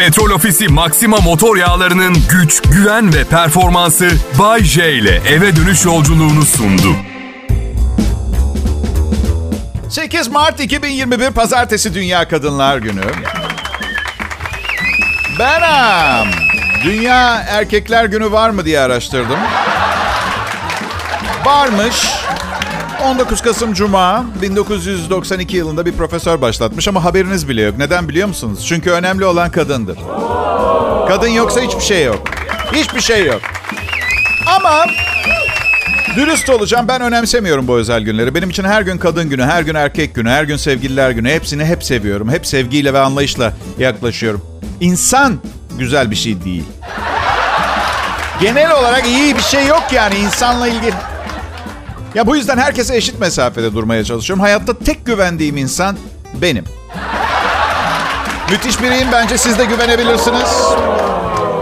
Petrol Ofisi Maxima motor yağlarının güç, güven ve performansı Bay J ile eve dönüş yolculuğunu sundu. 8 Mart 2021 Pazartesi Dünya Kadınlar Günü. Benim. Dünya Erkekler Günü var mı diye araştırdım. Varmış. 19 Kasım Cuma 1992 yılında bir profesör başlatmış ama haberiniz bile yok. Neden biliyor musunuz? Çünkü önemli olan kadındır. Kadın yoksa hiçbir şey yok. Hiçbir şey yok. Ama dürüst olacağım ben önemsemiyorum bu özel günleri. Benim için her gün kadın günü, her gün erkek günü, her gün sevgililer günü. Hepsini hep seviyorum. Hep sevgiyle ve anlayışla yaklaşıyorum. İnsan güzel bir şey değil. Genel olarak iyi bir şey yok yani insanla ilgili. Ya bu yüzden herkese eşit mesafede durmaya çalışıyorum. Hayatta tek güvendiğim insan benim. Müthiş biriyim bence siz de güvenebilirsiniz.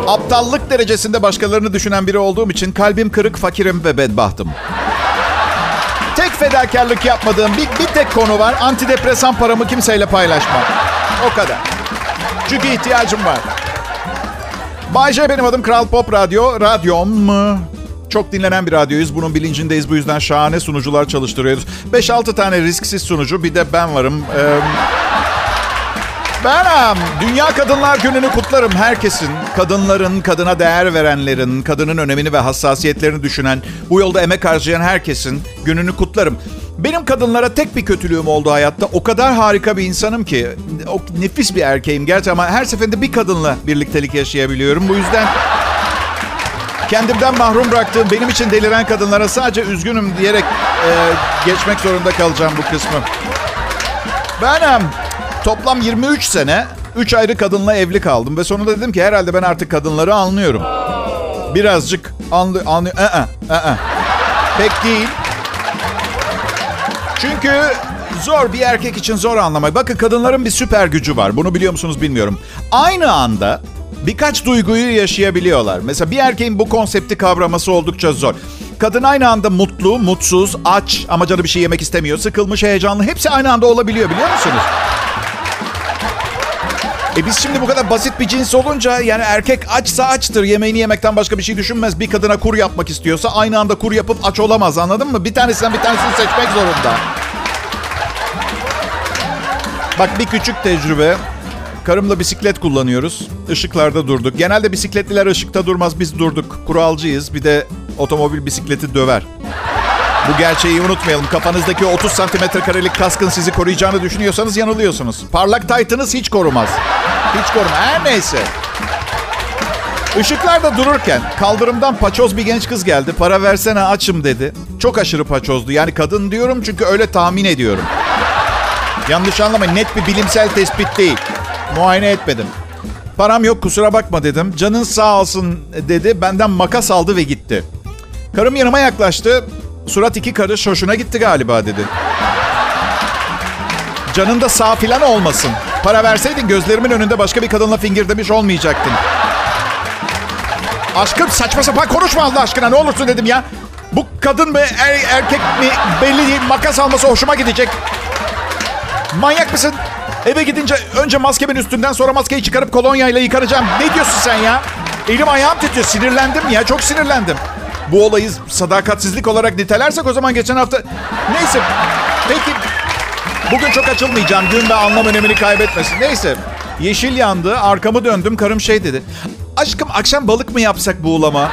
Aptallık derecesinde başkalarını düşünen biri olduğum için kalbim kırık, fakirim ve bedbahtım. Tek fedakarlık yapmadığım bir, bir tek konu var. Antidepresan paramı kimseyle paylaşmam. O kadar. Çünkü ihtiyacım var. Bay J benim adım Kral Pop Radyo. Radyom mu? Çok dinlenen bir radyoyuz. Bunun bilincindeyiz. Bu yüzden şahane sunucular çalıştırıyoruz. 5-6 tane risksiz sunucu. Bir de ben varım. Ee, benim. Dünya Kadınlar Günü'nü kutlarım herkesin. Kadınların, kadına değer verenlerin, kadının önemini ve hassasiyetlerini düşünen, bu yolda emek harcayan herkesin gününü kutlarım. Benim kadınlara tek bir kötülüğüm oldu hayatta. O kadar harika bir insanım ki. O nefis bir erkeğim gerçi ama her seferinde bir kadınla birliktelik yaşayabiliyorum. Bu yüzden kendimden mahrum bıraktığım, benim için deliren kadınlara sadece üzgünüm diyerek e, geçmek zorunda kalacağım bu kısmı. Benim toplam 23 sene 3 ayrı kadınla evli kaldım ve sonunda dedim ki herhalde ben artık kadınları anlıyorum. Birazcık anlı anlı ı ı Pek değil. Çünkü zor bir erkek için zor anlamak. Bakın kadınların bir süper gücü var. Bunu biliyor musunuz bilmiyorum. Aynı anda birkaç duyguyu yaşayabiliyorlar. Mesela bir erkeğin bu konsepti kavraması oldukça zor. Kadın aynı anda mutlu, mutsuz, aç ama canı bir şey yemek istemiyor, sıkılmış, heyecanlı. Hepsi aynı anda olabiliyor biliyor musunuz? E biz şimdi bu kadar basit bir cins olunca yani erkek açsa açtır. Yemeğini yemekten başka bir şey düşünmez. Bir kadına kur yapmak istiyorsa aynı anda kur yapıp aç olamaz anladın mı? Bir tanesinden bir tanesini seçmek zorunda. Bak bir küçük tecrübe. Karımla bisiklet kullanıyoruz. Işıklarda durduk. Genelde bisikletliler ışıkta durmaz. Biz durduk. Kuralcıyız. Bir de otomobil bisikleti döver. Bu gerçeği unutmayalım. Kafanızdaki 30 santimetre karelik kaskın sizi koruyacağını düşünüyorsanız yanılıyorsunuz. Parlak taytınız hiç korumaz. Hiç korumaz. Her neyse. Işıklarda dururken kaldırımdan paçoz bir genç kız geldi. Para versene açım dedi. Çok aşırı paçozdu. Yani kadın diyorum çünkü öyle tahmin ediyorum. Yanlış anlamayın. Net bir bilimsel tespit değil. Muayene etmedim. Param yok kusura bakma dedim. Canın sağ olsun dedi. Benden makas aldı ve gitti. Karım yanıma yaklaştı. Surat iki karış hoşuna gitti galiba dedi. Canın da sağ filan olmasın. Para verseydin gözlerimin önünde başka bir kadınla fingir demiş olmayacaktın. Aşkım saçma sapan konuşma Allah aşkına ne olursun dedim ya. Bu kadın mı er, erkek mi belli değil makas alması hoşuma gidecek. Manyak mısın? Eve gidince önce maskemin üstünden sonra maskeyi çıkarıp kolonyayla yıkanacağım. Ne diyorsun sen ya? Elim ayağım titriyor. Sinirlendim ya. Çok sinirlendim. Bu olayı sadakatsizlik olarak nitelersek o zaman geçen hafta... Neyse. Peki. Bugün çok açılmayacağım. Gün ve anlam önemini kaybetmesin. Neyse. Yeşil yandı. Arkamı döndüm. Karım şey dedi. Aşkım akşam balık mı yapsak buğulama?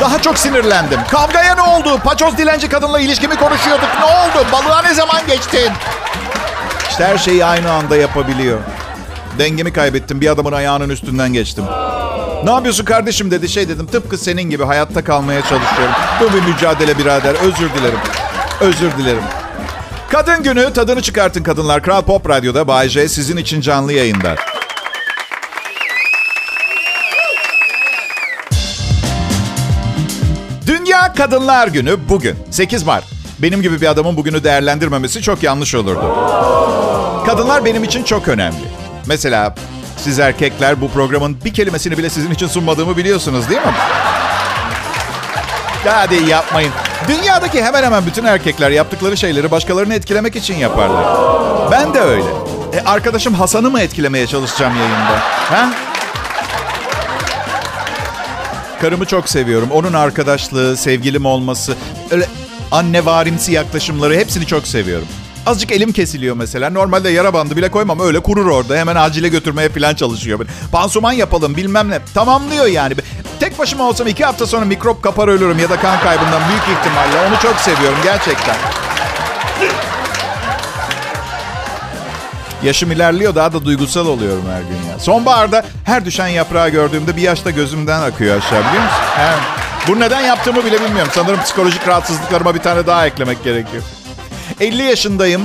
Daha çok sinirlendim. Kavgaya ne oldu? Paçoz dilenci kadınla ilişkimi konuşuyorduk. Ne oldu? Balığa ne zaman geçtin? İşte her şeyi aynı anda yapabiliyor. Dengemi kaybettim. Bir adamın ayağının üstünden geçtim. Ne yapıyorsun kardeşim dedi. Şey dedim tıpkı senin gibi hayatta kalmaya çalışıyorum. Bu bir mücadele birader. Özür dilerim. Özür dilerim. Kadın günü tadını çıkartın kadınlar. Kral Pop Radyo'da Bay J sizin için canlı yayında. Dünya Kadınlar Günü bugün. 8 Mart. Benim gibi bir adamın bugünü değerlendirmemesi çok yanlış olurdu. Kadınlar benim için çok önemli. Mesela siz erkekler bu programın bir kelimesini bile sizin için sunmadığımı biliyorsunuz değil mi? Hadi yapmayın. Dünyadaki hemen hemen bütün erkekler yaptıkları şeyleri başkalarını etkilemek için yaparlar. Ben de öyle. E, arkadaşım Hasan'ı mı etkilemeye çalışacağım yayında? Ha? Karımı çok seviyorum. Onun arkadaşlığı, sevgilim olması, öyle anne varimsi yaklaşımları hepsini çok seviyorum. Azıcık elim kesiliyor mesela. Normalde yara bandı bile koymam. Öyle kurur orada. Hemen acile götürmeye falan çalışıyor. Pansuman yapalım bilmem ne. Tamamlıyor yani. Tek başıma olsam iki hafta sonra mikrop kapar ölürüm ya da kan kaybından büyük ihtimalle. Onu çok seviyorum gerçekten. Yaşım ilerliyor daha da duygusal oluyorum her gün ya. Sonbaharda her düşen yaprağı gördüğümde bir yaşta gözümden akıyor aşağı biliyor musun? Evet. Bunu neden yaptığımı bile bilmiyorum. Sanırım psikolojik rahatsızlıklarıma bir tane daha eklemek gerekiyor. 50 yaşındayım.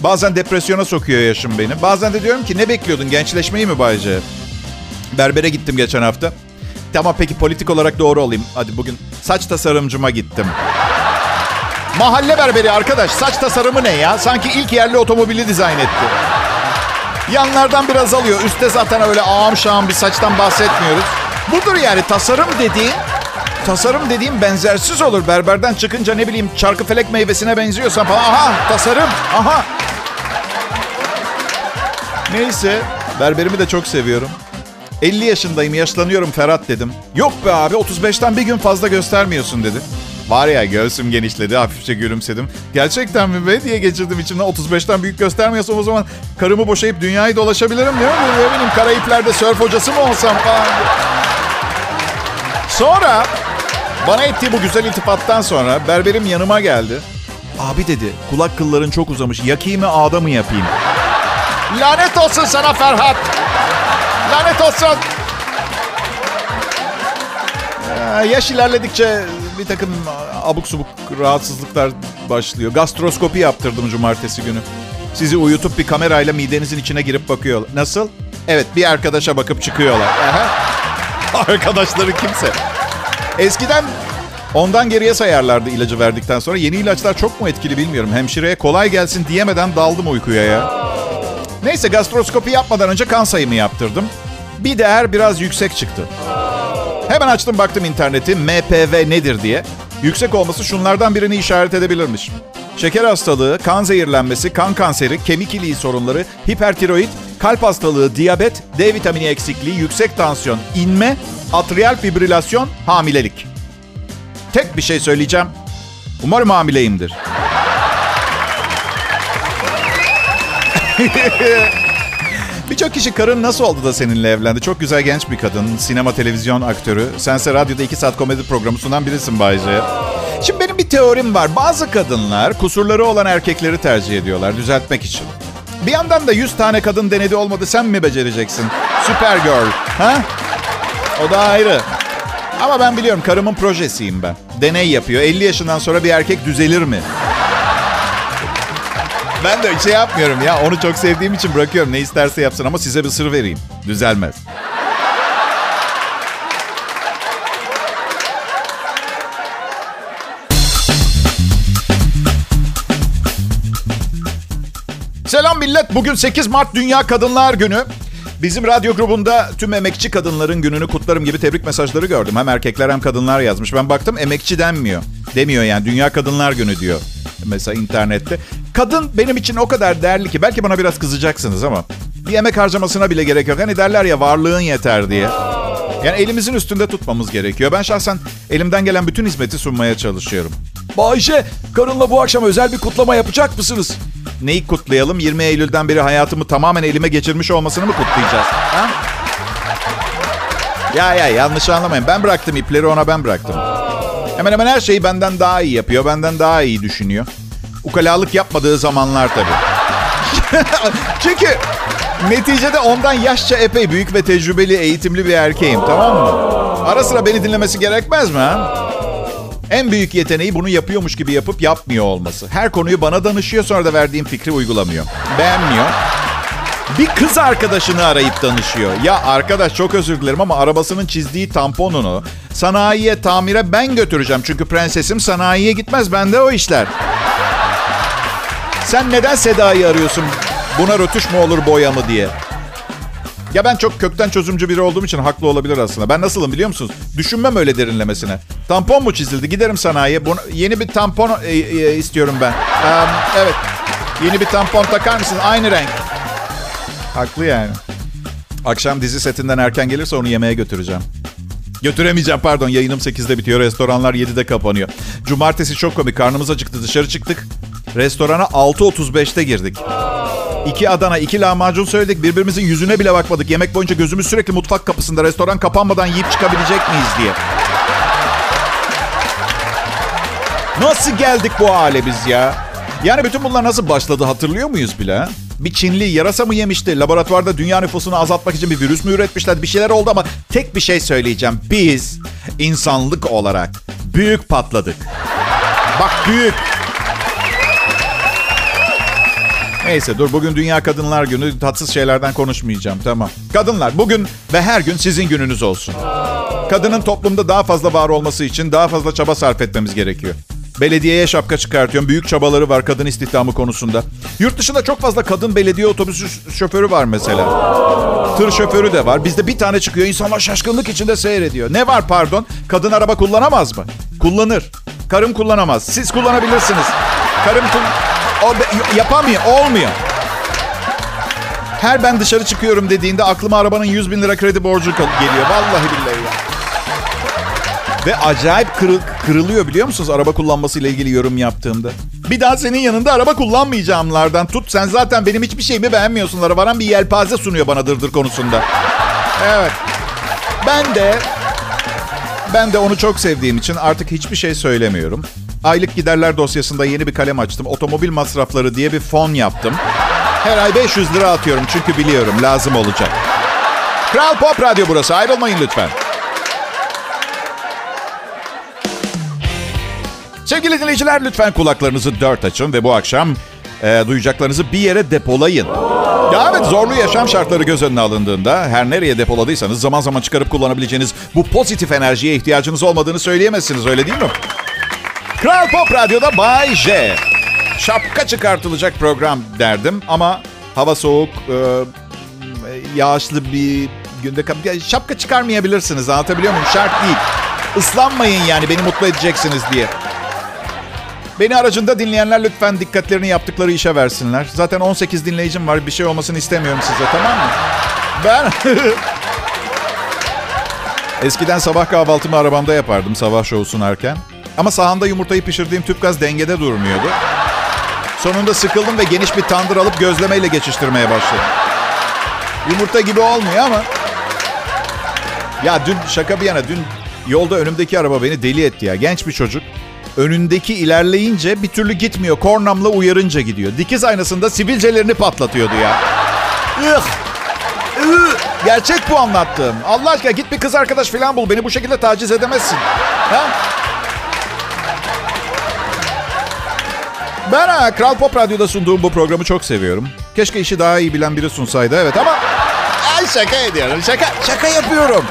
Bazen depresyona sokuyor yaşım beni. Bazen de diyorum ki ne bekliyordun gençleşmeyi mi Bayce? Berbere gittim geçen hafta. Tamam peki politik olarak doğru olayım. Hadi bugün saç tasarımcıma gittim. Mahalle berberi arkadaş. Saç tasarımı ne ya? Sanki ilk yerli otomobili dizayn etti. Yanlardan biraz alıyor. Üste zaten öyle ağam şağım bir saçtan bahsetmiyoruz. Budur yani tasarım dediğin tasarım dediğim benzersiz olur. Berberden çıkınca ne bileyim çarkıfelek meyvesine benziyorsan falan. Aha tasarım. Aha. Neyse berberimi de çok seviyorum. 50 yaşındayım yaşlanıyorum Ferhat dedim. Yok be abi 35'ten bir gün fazla göstermiyorsun dedi. Var ya göğsüm genişledi hafifçe gülümsedim. Gerçekten mi be diye geçirdim içimden 35'ten büyük göstermiyorsam o zaman karımı boşayıp dünyayı dolaşabilirim değil mi? Ne bileyim Karayipler'de sörf hocası mı olsam falan. Sonra bana ettiği bu güzel iltifattan sonra berberim yanıma geldi. Abi dedi kulak kılların çok uzamış yakayım mı ağda mı yapayım? Lanet olsun sana Ferhat. Lanet olsun. Ee, yaş ilerledikçe bir takım abuk subuk rahatsızlıklar başlıyor. Gastroskopi yaptırdım cumartesi günü. Sizi uyutup bir kamerayla midenizin içine girip bakıyor. Nasıl? Evet bir arkadaşa bakıp çıkıyorlar. Aha. Arkadaşları kimse. Eskiden ondan geriye sayarlardı ilacı verdikten sonra. Yeni ilaçlar çok mu etkili bilmiyorum. Hemşireye kolay gelsin diyemeden daldım uykuya ya. Neyse gastroskopi yapmadan önce kan sayımı yaptırdım. Bir değer biraz yüksek çıktı. Hemen açtım baktım interneti MPV nedir diye. Yüksek olması şunlardan birini işaret edebilirmiş. Şeker hastalığı, kan zehirlenmesi, kan kanseri, kemik iliği sorunları, hipertiroid, kalp hastalığı, diyabet, D vitamini eksikliği, yüksek tansiyon, inme, atrial fibrilasyon, hamilelik. Tek bir şey söyleyeceğim. Umarım hamileyimdir. Birçok kişi karın nasıl oldu da seninle evlendi? Çok güzel genç bir kadın. Sinema, televizyon aktörü. Sense radyoda iki saat komedi programı sunan birisin Bayce. Şimdi benim bir teorim var. Bazı kadınlar kusurları olan erkekleri tercih ediyorlar düzeltmek için. Bir yandan da 100 tane kadın denedi olmadı sen mi becereceksin? Süper girl. Ha? O da ayrı. Ama ben biliyorum karımın projesiyim ben. Deney yapıyor. 50 yaşından sonra bir erkek düzelir mi? Ben de şey yapmıyorum ya. Onu çok sevdiğim için bırakıyorum. Ne isterse yapsın ama size bir sır vereyim. Düzelmez. Millet. Bugün 8 Mart Dünya Kadınlar Günü. Bizim radyo grubunda tüm emekçi kadınların gününü kutlarım gibi tebrik mesajları gördüm. Hem erkekler hem kadınlar yazmış. Ben baktım emekçi denmiyor. Demiyor yani Dünya Kadınlar Günü diyor. Mesela internette. Kadın benim için o kadar değerli ki belki bana biraz kızacaksınız ama bir emek harcamasına bile gerek yok. Hani derler ya varlığın yeter diye. Yani elimizin üstünde tutmamız gerekiyor. Ben şahsen elimden gelen bütün hizmeti sunmaya çalışıyorum. Bayşe, karınla bu akşam özel bir kutlama yapacak mısınız? Neyi kutlayalım? 20 Eylül'den beri hayatımı tamamen elime geçirmiş olmasını mı kutlayacağız? Ha? Ya ya yanlış anlamayın. Ben bıraktım ipleri ona ben bıraktım. Hemen hemen her şeyi benden daha iyi yapıyor. Benden daha iyi düşünüyor. Ukalalık yapmadığı zamanlar tabii. Çünkü neticede ondan yaşça epey büyük ve tecrübeli, eğitimli bir erkeğim tamam mı? Ara sıra beni dinlemesi gerekmez mi ha? En büyük yeteneği bunu yapıyormuş gibi yapıp yapmıyor olması. Her konuyu bana danışıyor sonra da verdiğim fikri uygulamıyor. Beğenmiyor. Bir kız arkadaşını arayıp danışıyor. Ya arkadaş çok özür dilerim ama arabasının çizdiği tamponunu sanayiye tamire ben götüreceğim. Çünkü prensesim sanayiye gitmez. Bende o işler. Sen neden Seda'yı arıyorsun? Buna rötuş mu olur boya mı diye. Ya ben çok kökten çözümcü biri olduğum için haklı olabilir aslında. Ben nasılım biliyor musunuz? Düşünmem öyle derinlemesine. Tampon mu çizildi? Giderim sanayiye. Bunu, yeni bir tampon e, e, istiyorum ben. Ee, evet. Yeni bir tampon takar mısın? Aynı renk. Haklı yani. Akşam dizi setinden erken gelirse onu yemeğe götüreceğim. Götüremeyeceğim pardon. Yayınım 8'de bitiyor. Restoranlar 7'de kapanıyor. Cumartesi çok komik. Karnımız acıktı. Dışarı çıktık. Restorana 6.35'te girdik. İki Adana, iki lahmacun söyledik. Birbirimizin yüzüne bile bakmadık. Yemek boyunca gözümüz sürekli mutfak kapısında. Restoran kapanmadan yiyip çıkabilecek miyiz diye. Nasıl geldik bu hale biz ya? Yani bütün bunlar nasıl başladı hatırlıyor muyuz bile? Bir Çinli yarasa mı yemişti? Laboratuvarda dünya nüfusunu azaltmak için bir virüs mü üretmişler? Bir şeyler oldu ama tek bir şey söyleyeceğim. Biz insanlık olarak büyük patladık. Bak büyük. Neyse dur bugün Dünya Kadınlar Günü. Tatsız şeylerden konuşmayacağım tamam. Kadınlar bugün ve her gün sizin gününüz olsun. Kadının toplumda daha fazla var olması için daha fazla çaba sarf etmemiz gerekiyor. Belediyeye şapka çıkartıyorum. Büyük çabaları var kadın istihdamı konusunda. Yurt dışında çok fazla kadın belediye otobüsü şoförü var mesela. Tır şoförü de var. Bizde bir tane çıkıyor. İnsanlar şaşkınlık içinde seyrediyor. Ne var pardon? Kadın araba kullanamaz mı? Kullanır. Karım kullanamaz. Siz kullanabilirsiniz. Karım kul- o yapamıyor. Olmuyor. Her ben dışarı çıkıyorum dediğinde aklıma arabanın 100 bin lira kredi borcu geliyor. Vallahi billahi ya. Ve acayip kırıl, kırılıyor biliyor musunuz araba kullanmasıyla ilgili yorum yaptığımda. Bir daha senin yanında araba kullanmayacağımlardan tut. Sen zaten benim hiçbir şeyimi beğenmiyorsunlara varan bir yelpaze sunuyor bana dırdır konusunda. Evet. Ben de ben de onu çok sevdiğim için artık hiçbir şey söylemiyorum. Aylık giderler dosyasında yeni bir kalem açtım. Otomobil masrafları diye bir fon yaptım. Her ay 500 lira atıyorum çünkü biliyorum lazım olacak. Kral Pop Radyo burası. Ayrılmayın lütfen. Sevgili dinleyiciler lütfen kulaklarınızı dört açın ve bu akşam e, duyacaklarınızı bir yere depolayın. Ya evet zorlu yaşam şartları göz önüne alındığında her nereye depoladıysanız zaman zaman çıkarıp kullanabileceğiniz bu pozitif enerjiye ihtiyacınız olmadığını söyleyemezsiniz öyle değil mi? Kral Pop Radyo'da Bay J. Şapka çıkartılacak program derdim ama hava soğuk, e, yağışlı bir günde şapka çıkarmayabilirsiniz anlatabiliyor muyum? Şart değil. Islanmayın yani beni mutlu edeceksiniz diye. Beni aracında dinleyenler lütfen dikkatlerini yaptıkları işe versinler. Zaten 18 dinleyicim var. Bir şey olmasını istemiyorum size tamam mı? Ben... Eskiden sabah kahvaltımı arabamda yapardım sabah şovu sunarken. Ama sahanda yumurtayı pişirdiğim tüp gaz dengede durmuyordu. Sonunda sıkıldım ve geniş bir tandır alıp gözlemeyle geçiştirmeye başladım. Yumurta gibi olmuyor ama... Ya dün şaka bir yana dün yolda önümdeki araba beni deli etti ya. Genç bir çocuk. Önündeki ilerleyince bir türlü gitmiyor. Kornamla uyarınca gidiyor. Dikiz aynasında sivilcelerini patlatıyordu ya. Gerçek bu anlattığım. Allah aşkına git bir kız arkadaş falan bul. Beni bu şekilde taciz edemezsin. Ha? Ben ha, Kral Pop Radyo'da sunduğum bu programı çok seviyorum. Keşke işi daha iyi bilen biri sunsaydı evet ama... Ay şaka ediyorum. Şaka, şaka yapıyorum.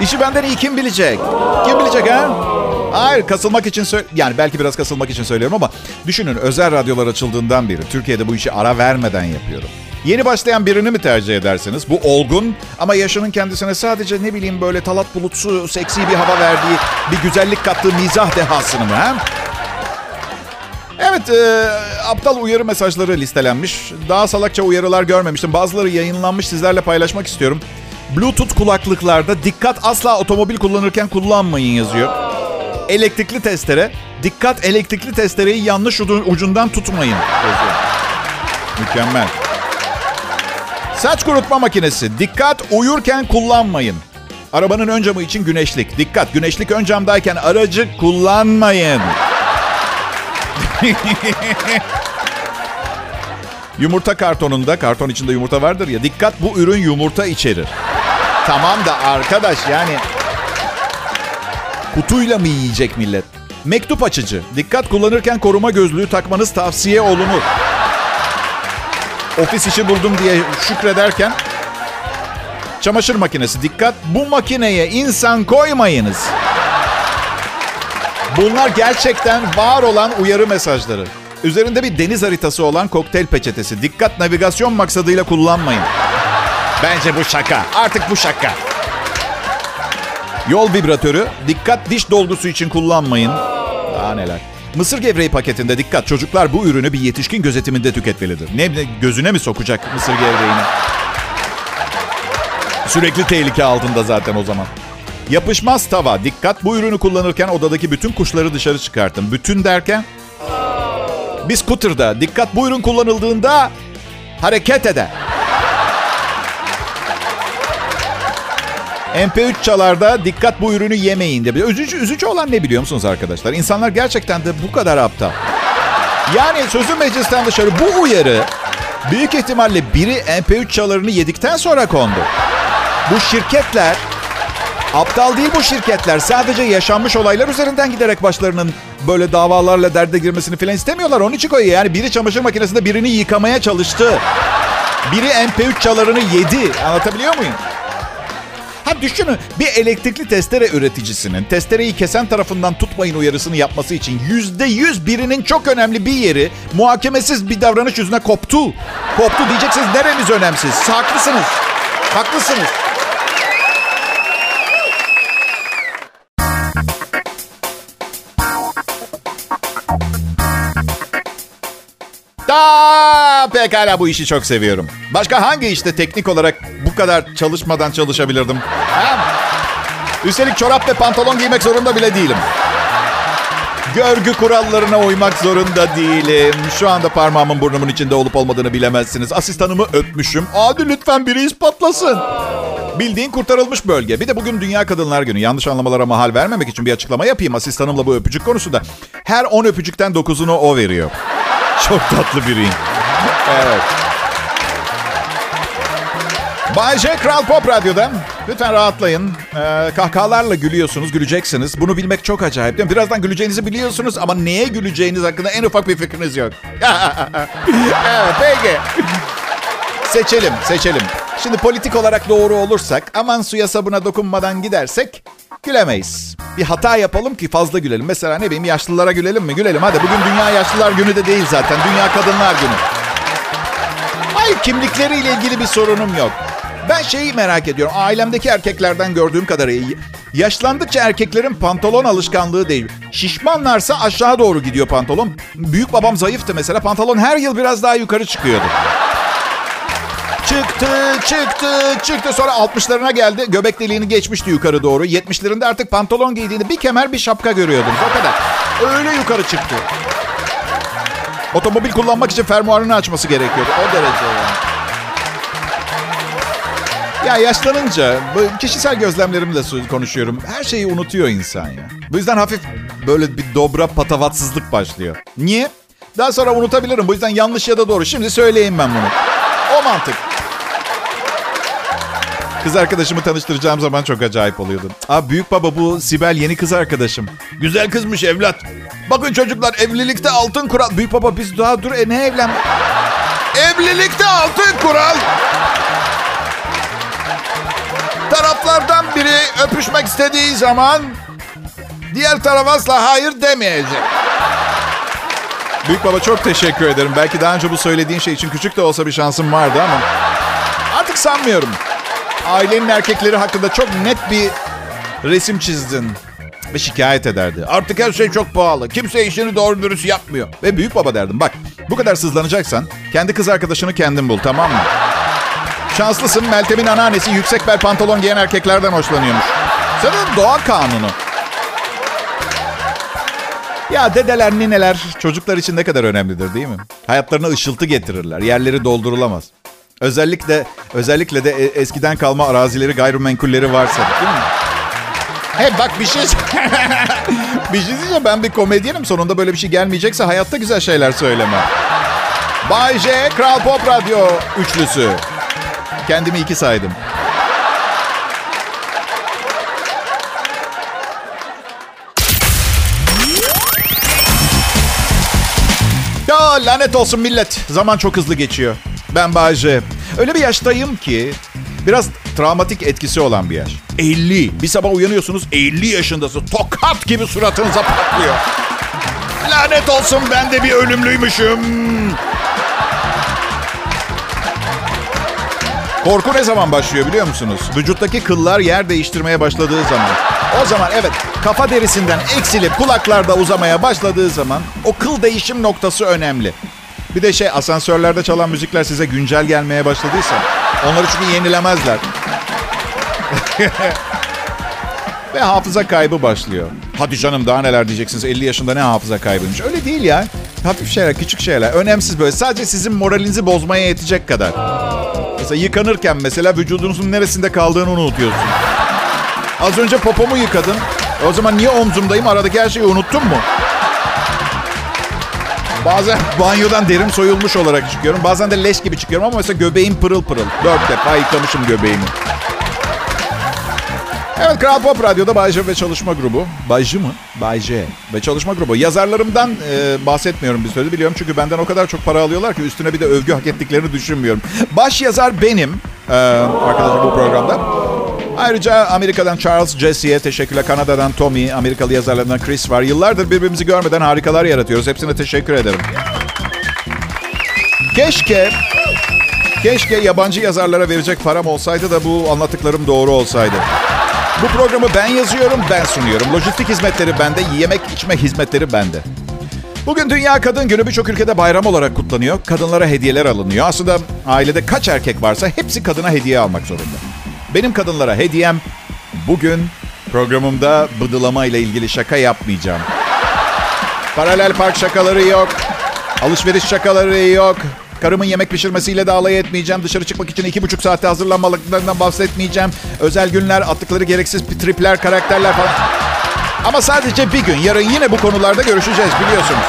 İşi benden iyi kim bilecek? Kim bilecek ha? Hayır kasılmak için söyle yani belki biraz kasılmak için söylüyorum ama düşünün özel radyolar açıldığından beri Türkiye'de bu işi ara vermeden yapıyorum. Yeni başlayan birini mi tercih edersiniz? Bu olgun ama yaşının kendisine sadece ne bileyim böyle talat bulutsu, seksi bir hava verdiği, bir güzellik kattığı mizah dehasını mı? He? Evet, e, aptal uyarı mesajları listelenmiş. Daha salakça uyarılar görmemiştim. Bazıları yayınlanmış sizlerle paylaşmak istiyorum. Bluetooth kulaklıklarda dikkat asla otomobil kullanırken kullanmayın yazıyor. Elektrikli testere, dikkat elektrikli testereyi yanlış ucundan tutmayın yazıyor. Mükemmel. Saç kurutma makinesi, dikkat uyurken kullanmayın. Arabanın ön camı için güneşlik. Dikkat güneşlik ön camdayken aracı kullanmayın. yumurta kartonunda, karton içinde yumurta vardır ya. Dikkat bu ürün yumurta içerir. Tamam da arkadaş yani kutuyla mı yiyecek millet? Mektup açıcı. Dikkat kullanırken koruma gözlüğü takmanız tavsiye olunur. Ofis işi buldum diye şükrederken çamaşır makinesi. Dikkat bu makineye insan koymayınız. Bunlar gerçekten var olan uyarı mesajları. Üzerinde bir deniz haritası olan kokteyl peçetesi. Dikkat navigasyon maksadıyla kullanmayın. Bence bu şaka. Artık bu şaka. Yol vibratörü. Dikkat diş dolgusu için kullanmayın. Daha neler. Mısır gevreği paketinde dikkat. Çocuklar bu ürünü bir yetişkin gözetiminde tüketmelidir. Ne gözüne mi sokacak mısır gevreğini? Sürekli tehlike altında zaten o zaman. Yapışmaz tava. Dikkat bu ürünü kullanırken odadaki bütün kuşları dışarı çıkartın. Bütün derken? Bir scooter'da dikkat bu ürün kullanıldığında hareket eder. MP3 çalarda dikkat bu ürünü yemeyin de. Üzücü, üzücü olan ne biliyor musunuz arkadaşlar? İnsanlar gerçekten de bu kadar aptal. Yani sözü meclisten dışarı bu uyarı büyük ihtimalle biri MP3 çalarını yedikten sonra kondu. Bu şirketler aptal değil bu şirketler. Sadece yaşanmış olaylar üzerinden giderek başlarının böyle davalarla derde girmesini falan istemiyorlar. Onun için koyuyor. Yani biri çamaşır makinesinde birini yıkamaya çalıştı. Biri MP3 çalarını yedi. Anlatabiliyor muyum? Ha düşünün bir elektrikli testere üreticisinin testereyi kesen tarafından tutmayın uyarısını yapması için yüzde yüz birinin çok önemli bir yeri muhakemesiz bir davranış yüzüne koptu. Koptu diyeceksiniz neremiz önemsiz? Haklısınız. Haklısınız. Da pekala bu işi çok seviyorum. Başka hangi işte teknik olarak bu kadar çalışmadan çalışabilirdim? Ha? Üstelik çorap ve pantolon giymek zorunda bile değilim. Görgü kurallarına uymak zorunda değilim. Şu anda parmağımın burnumun içinde olup olmadığını bilemezsiniz. Asistanımı öpmüşüm. Hadi lütfen biri ispatlasın. Bildiğin kurtarılmış bölge. Bir de bugün Dünya Kadınlar Günü. Yanlış anlamalara mahal vermemek için bir açıklama yapayım asistanımla bu öpücük konusunda. Her 10 öpücükten 9'unu o veriyor. Çok tatlı biriyim. Evet. Bay J Kral Pop Radyo'da. Lütfen rahatlayın. Ee, kahkahalarla gülüyorsunuz, güleceksiniz. Bunu bilmek çok acayip değil mi? Birazdan güleceğinizi biliyorsunuz ama neye güleceğiniz hakkında en ufak bir fikriniz yok. evet, peki. Seçelim, seçelim. Şimdi politik olarak doğru olursak, aman suya sabuna dokunmadan gidersek gülemeyiz. Bir hata yapalım ki fazla gülelim. Mesela ne bileyim yaşlılara gülelim mi? Gülelim hadi. Bugün Dünya Yaşlılar Günü de değil zaten. Dünya Kadınlar Günü. Hayır kimlikleriyle ilgili bir sorunum yok. Ben şeyi merak ediyorum. Ailemdeki erkeklerden gördüğüm kadarıyla yaşlandıkça erkeklerin pantolon alışkanlığı değil. Şişmanlarsa aşağı doğru gidiyor pantolon. Büyük babam zayıftı mesela. Pantolon her yıl biraz daha yukarı çıkıyordu. Çıktı, çıktı, çıktı. Sonra 60'larına geldi. Göbek deliğini geçmişti yukarı doğru. 70'lerinde artık pantolon giydiğinde bir kemer bir şapka görüyordum. O kadar. Öyle yukarı çıktı. Otomobil kullanmak için fermuarını açması gerekiyordu. O derece yani. Ya yaşlanınca kişisel gözlemlerimle konuşuyorum. Her şeyi unutuyor insan ya. Bu yüzden hafif böyle bir dobra patavatsızlık başlıyor. Niye? Daha sonra unutabilirim. Bu yüzden yanlış ya da doğru. Şimdi söyleyeyim ben bunu. O mantık. Kız arkadaşımı tanıştıracağım zaman çok acayip oluyordu. Abi büyük baba bu Sibel yeni kız arkadaşım. Güzel kızmış evlat. Bakın çocuklar evlilikte altın kural. Büyük baba biz daha dur e ne evlen... Evlilikte altın kural. Taraflardan biri öpüşmek istediği zaman diğer taraf asla hayır demeyecek. Büyük baba çok teşekkür ederim. Belki daha önce bu söylediğin şey için küçük de olsa bir şansım vardı ama artık sanmıyorum. Ailenin erkekleri hakkında çok net bir resim çizdin ve şikayet ederdi. Artık her şey çok pahalı. Kimse işini doğru dürüst yapmıyor. Ve büyük baba derdim. Bak bu kadar sızlanacaksan kendi kız arkadaşını kendin bul tamam mı? Şanslısın Meltem'in anneannesi yüksek bel pantolon giyen erkeklerden hoşlanıyormuş. Senin doğa kanunu. Ya dedeler, nineler çocuklar için ne kadar önemlidir değil mi? Hayatlarına ışıltı getirirler. Yerleri doldurulamaz. Özellikle özellikle de e, eskiden kalma arazileri, gayrimenkulleri varsa değil mi? Hey bak bir şey bir şey diyeceğim ben bir komedyenim sonunda böyle bir şey gelmeyecekse hayatta güzel şeyler söyleme. Bay J, Kral Pop Radyo üçlüsü. Kendimi iki saydım. Ya lanet olsun millet. Zaman çok hızlı geçiyor. Ben Bayce. Öyle bir yaştayım ki biraz travmatik etkisi olan bir yaş. 50. Bir sabah uyanıyorsunuz 50 yaşındasın. Tokat gibi suratınıza patlıyor. Lanet olsun ben de bir ölümlüymüşüm. Korku ne zaman başlıyor biliyor musunuz? Vücuttaki kıllar yer değiştirmeye başladığı zaman. O zaman evet kafa derisinden eksilip kulaklarda uzamaya başladığı zaman o kıl değişim noktası önemli. Bir de şey asansörlerde çalan müzikler size güncel gelmeye başladıysa onları çünkü yenilemezler. Ve hafıza kaybı başlıyor. Hadi canım daha neler diyeceksiniz 50 yaşında ne hafıza kaybıymış. Öyle değil ya. Hafif şeyler, küçük şeyler. Önemsiz böyle. Sadece sizin moralinizi bozmaya yetecek kadar. Mesela yıkanırken mesela vücudunuzun neresinde kaldığını unutuyorsun. Az önce popomu yıkadım. O zaman niye omzumdayım? Aradaki her şeyi unuttun mu? Bazen banyodan derim soyulmuş olarak çıkıyorum. Bazen de leş gibi çıkıyorum ama mesela göbeğim pırıl pırıl. Dört defa yıkamışım göbeğimi. Evet Kral Pop Radyo'da Bay J ve Çalışma Grubu. Bay J mı? Bay J ve Çalışma Grubu. Yazarlarımdan e, bahsetmiyorum bir sürede biliyorum. Çünkü benden o kadar çok para alıyorlar ki üstüne bir de övgü hak ettiklerini düşünmüyorum. Baş yazar benim e, arkadaşlar bu programda. Ayrıca Amerika'dan Charles Jesse'ye teşekkürler. Kanada'dan Tommy, Amerikalı yazarlarından Chris var. Yıllardır birbirimizi görmeden harikalar yaratıyoruz. Hepsine teşekkür ederim. Keşke, keşke yabancı yazarlara verecek param olsaydı da bu anlattıklarım doğru olsaydı. Bu programı ben yazıyorum, ben sunuyorum. Lojistik hizmetleri bende, yemek içme hizmetleri bende. Bugün Dünya Kadın Günü birçok ülkede bayram olarak kutlanıyor. Kadınlara hediyeler alınıyor. Aslında ailede kaç erkek varsa hepsi kadına hediye almak zorunda. Benim kadınlara hediyem bugün programımda bıdılama ile ilgili şaka yapmayacağım. Paralel park şakaları yok. Alışveriş şakaları yok. Karımın yemek pişirmesiyle de alay etmeyeceğim. Dışarı çıkmak için iki buçuk saatte hazırlanmalıklarından bahsetmeyeceğim. Özel günler, attıkları gereksiz tripler, karakterler falan. Ama sadece bir gün. Yarın yine bu konularda görüşeceğiz biliyorsunuz.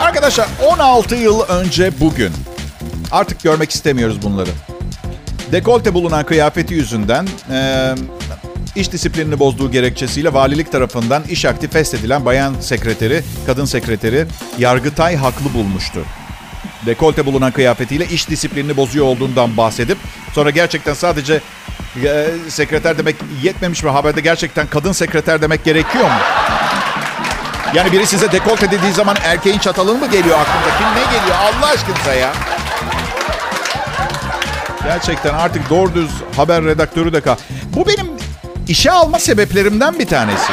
Arkadaşlar 16 yıl önce bugün. Artık görmek istemiyoruz bunları. Dekolte bulunan kıyafeti yüzünden e, iş disiplinini bozduğu gerekçesiyle valilik tarafından iş akti feshedilen bayan sekreteri, kadın sekreteri Yargıtay haklı bulmuştu. Dekolte bulunan kıyafetiyle iş disiplinini bozuyor olduğundan bahsedip sonra gerçekten sadece e, sekreter demek yetmemiş mi? Haberde gerçekten kadın sekreter demek gerekiyor mu? Yani biri size dekolte dediği zaman erkeğin çatalın mı geliyor aklındaki? Ne geliyor Allah aşkınıza ya? Gerçekten artık doğru düz haber redaktörü de kal. Bu benim işe alma sebeplerimden bir tanesi.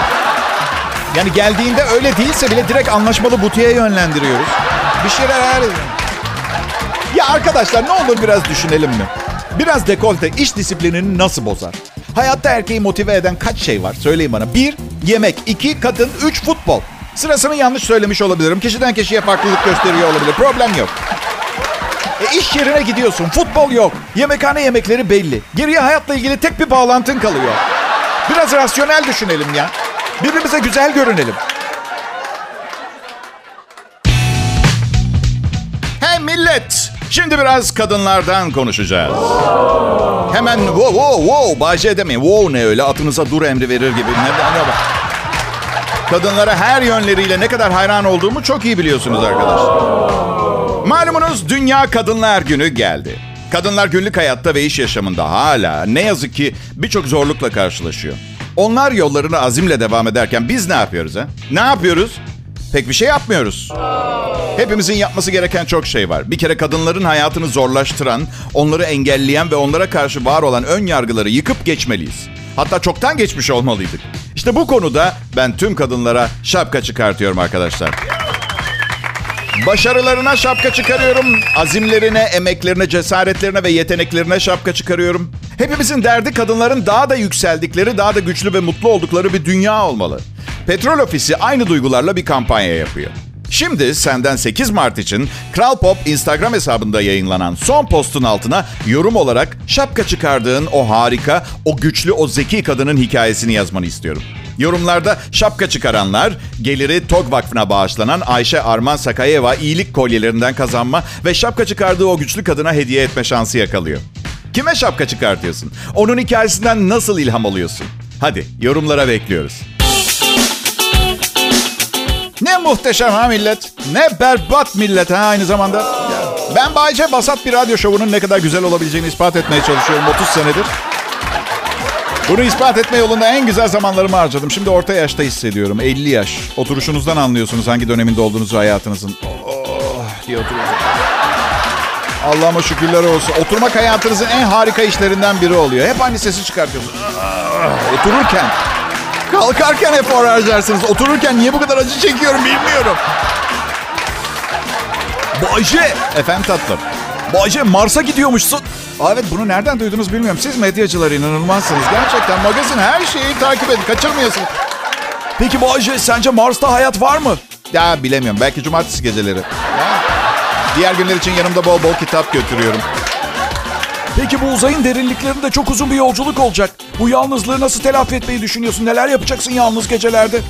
Yani geldiğinde öyle değilse bile direkt anlaşmalı butiğe yönlendiriyoruz. Bir şeyler Ya arkadaşlar ne olur biraz düşünelim mi? Biraz dekolte iş disiplinini nasıl bozar? Hayatta erkeği motive eden kaç şey var? Söyleyin bana. Bir, yemek. iki kadın. Üç, futbol. Sırasını yanlış söylemiş olabilirim. Kişiden kişiye farklılık gösteriyor olabilir. Problem yok. E iş yerine gidiyorsun. Futbol yok. Yemekhane yemekleri belli. Geriye hayatla ilgili tek bir bağlantın kalıyor. Biraz rasyonel düşünelim ya. Birbirimize güzel görünelim. Hey millet! Şimdi biraz kadınlardan konuşacağız. Hemen wow wow wow Bayce demeyin. Wow ne öyle atınıza dur emri verir gibi. Neden? Ne Kadınlara her yönleriyle ne kadar hayran olduğumu çok iyi biliyorsunuz arkadaşlar. Malumunuz Dünya Kadınlar Günü geldi. Kadınlar günlük hayatta ve iş yaşamında hala ne yazık ki birçok zorlukla karşılaşıyor. Onlar yollarına azimle devam ederken biz ne yapıyoruz ha? Ne yapıyoruz? Pek bir şey yapmıyoruz. Hepimizin yapması gereken çok şey var. Bir kere kadınların hayatını zorlaştıran, onları engelleyen ve onlara karşı var olan ön yargıları yıkıp geçmeliyiz. Hatta çoktan geçmiş olmalıydık. İşte bu konuda ben tüm kadınlara şapka çıkartıyorum arkadaşlar. Başarılarına şapka çıkarıyorum. Azimlerine, emeklerine, cesaretlerine ve yeteneklerine şapka çıkarıyorum. Hepimizin derdi kadınların daha da yükseldikleri, daha da güçlü ve mutlu oldukları bir dünya olmalı. Petrol Ofisi aynı duygularla bir kampanya yapıyor. Şimdi senden 8 Mart için Kral Pop Instagram hesabında yayınlanan son postun altına yorum olarak şapka çıkardığın o harika, o güçlü, o zeki kadının hikayesini yazmanı istiyorum. Yorumlarda şapka çıkaranlar geliri TOG Vakfı'na bağışlanan Ayşe Arman Sakayeva iyilik kolyelerinden kazanma ve şapka çıkardığı o güçlü kadına hediye etme şansı yakalıyor. Kime şapka çıkartıyorsun? Onun hikayesinden nasıl ilham alıyorsun? Hadi yorumlara bekliyoruz. Muhteşem ha millet. Ne berbat millet ha aynı zamanda. Ben Bayce Basat bir radyo şovunun ne kadar güzel olabileceğini ispat etmeye çalışıyorum 30 senedir. Bunu ispat etme yolunda en güzel zamanlarımı harcadım. Şimdi orta yaşta hissediyorum. 50 yaş. Oturuşunuzdan anlıyorsunuz hangi döneminde olduğunuzu hayatınızın. Oh diye oturuyorsunuz. Allah'ıma şükürler olsun. Oturmak hayatınızın en harika işlerinden biri oluyor. Hep aynı sesi çıkartıyorsunuz. Otururken. Kalkarken efor harcarsınız. Otururken niye bu kadar acı çekiyorum bilmiyorum. Bayşe. Efendim tatlım. Bayce Mars'a gidiyormuşsun. Aa, evet bunu nereden duydunuz bilmiyorum. Siz medyacılar inanılmazsınız. Gerçekten magazin her şeyi takip edin. Kaçırmayasın. Peki Bayce sence Mars'ta hayat var mı? Ya bilemiyorum. Belki cumartesi geceleri. Ya. Diğer günler için yanımda bol bol kitap götürüyorum. Peki bu uzayın derinliklerinde çok uzun bir yolculuk olacak. Bu yalnızlığı nasıl telafi etmeyi düşünüyorsun? Neler yapacaksın yalnız gecelerde?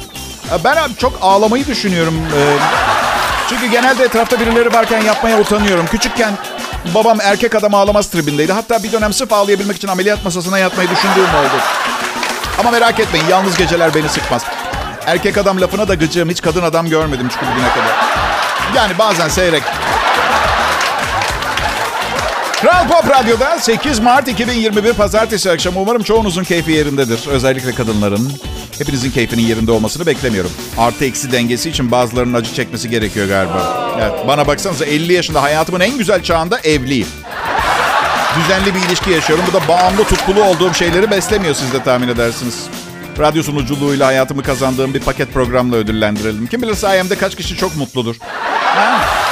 Ben çok ağlamayı düşünüyorum. Çünkü genelde etrafta birileri varken yapmaya utanıyorum. Küçükken babam erkek adam ağlamaz tribindeydi. Hatta bir dönem sırf ağlayabilmek için ameliyat masasına yatmayı düşündüğüm oldu. Ama merak etmeyin yalnız geceler beni sıkmaz. Erkek adam lafına da gıcığım. Hiç kadın adam görmedim çünkü bugüne kadar. Yani bazen seyrek. Kral Pop Radyo'da 8 Mart 2021 Pazartesi akşamı. Umarım çoğunuzun keyfi yerindedir. Özellikle kadınların. Hepinizin keyfinin yerinde olmasını beklemiyorum. Artı eksi dengesi için bazılarının acı çekmesi gerekiyor galiba. Evet, bana baksanıza 50 yaşında hayatımın en güzel çağında evliyim. Düzenli bir ilişki yaşıyorum. Bu da bağımlı tutkulu olduğum şeyleri beslemiyor siz de tahmin edersiniz. Radyo sunuculuğuyla hayatımı kazandığım bir paket programla ödüllendirildim. Kim bilir sayemde kaç kişi çok mutludur. Ha?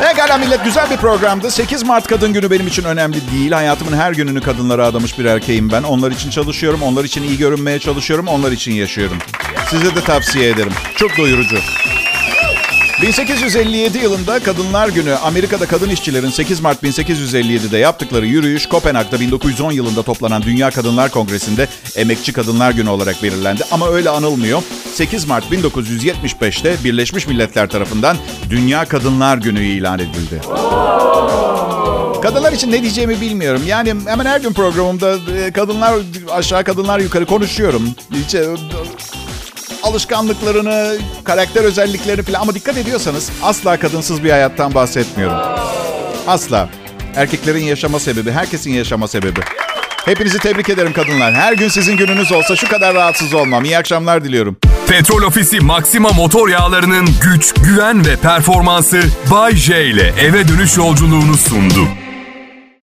Pekala millet güzel bir programdı. 8 Mart Kadın Günü benim için önemli değil. Hayatımın her gününü kadınlara adamış bir erkeğim ben. Onlar için çalışıyorum, onlar için iyi görünmeye çalışıyorum, onlar için yaşıyorum. Size de tavsiye ederim. Çok doyurucu. 1857 yılında Kadınlar Günü Amerika'da kadın işçilerin 8 Mart 1857'de yaptıkları yürüyüş Kopenhag'da 1910 yılında toplanan Dünya Kadınlar Kongresi'nde Emekçi Kadınlar Günü olarak belirlendi. Ama öyle anılmıyor. 8 Mart 1975'te Birleşmiş Milletler tarafından Dünya Kadınlar Günü ilan edildi. Kadınlar için ne diyeceğimi bilmiyorum. Yani hemen her gün programımda e, kadınlar aşağı kadınlar yukarı konuşuyorum. Alışkanlıklarını, karakter özelliklerini falan ama dikkat ediyorsanız asla kadınsız bir hayattan bahsetmiyorum. Asla. Erkeklerin yaşama sebebi, herkesin yaşama sebebi. Hepinizi tebrik ederim kadınlar. Her gün sizin gününüz olsa şu kadar rahatsız olmam. İyi akşamlar diliyorum. Petrol Ofisi Maxima motor yağlarının güç, güven ve performansı Bay J ile eve dönüş yolculuğunu sundu.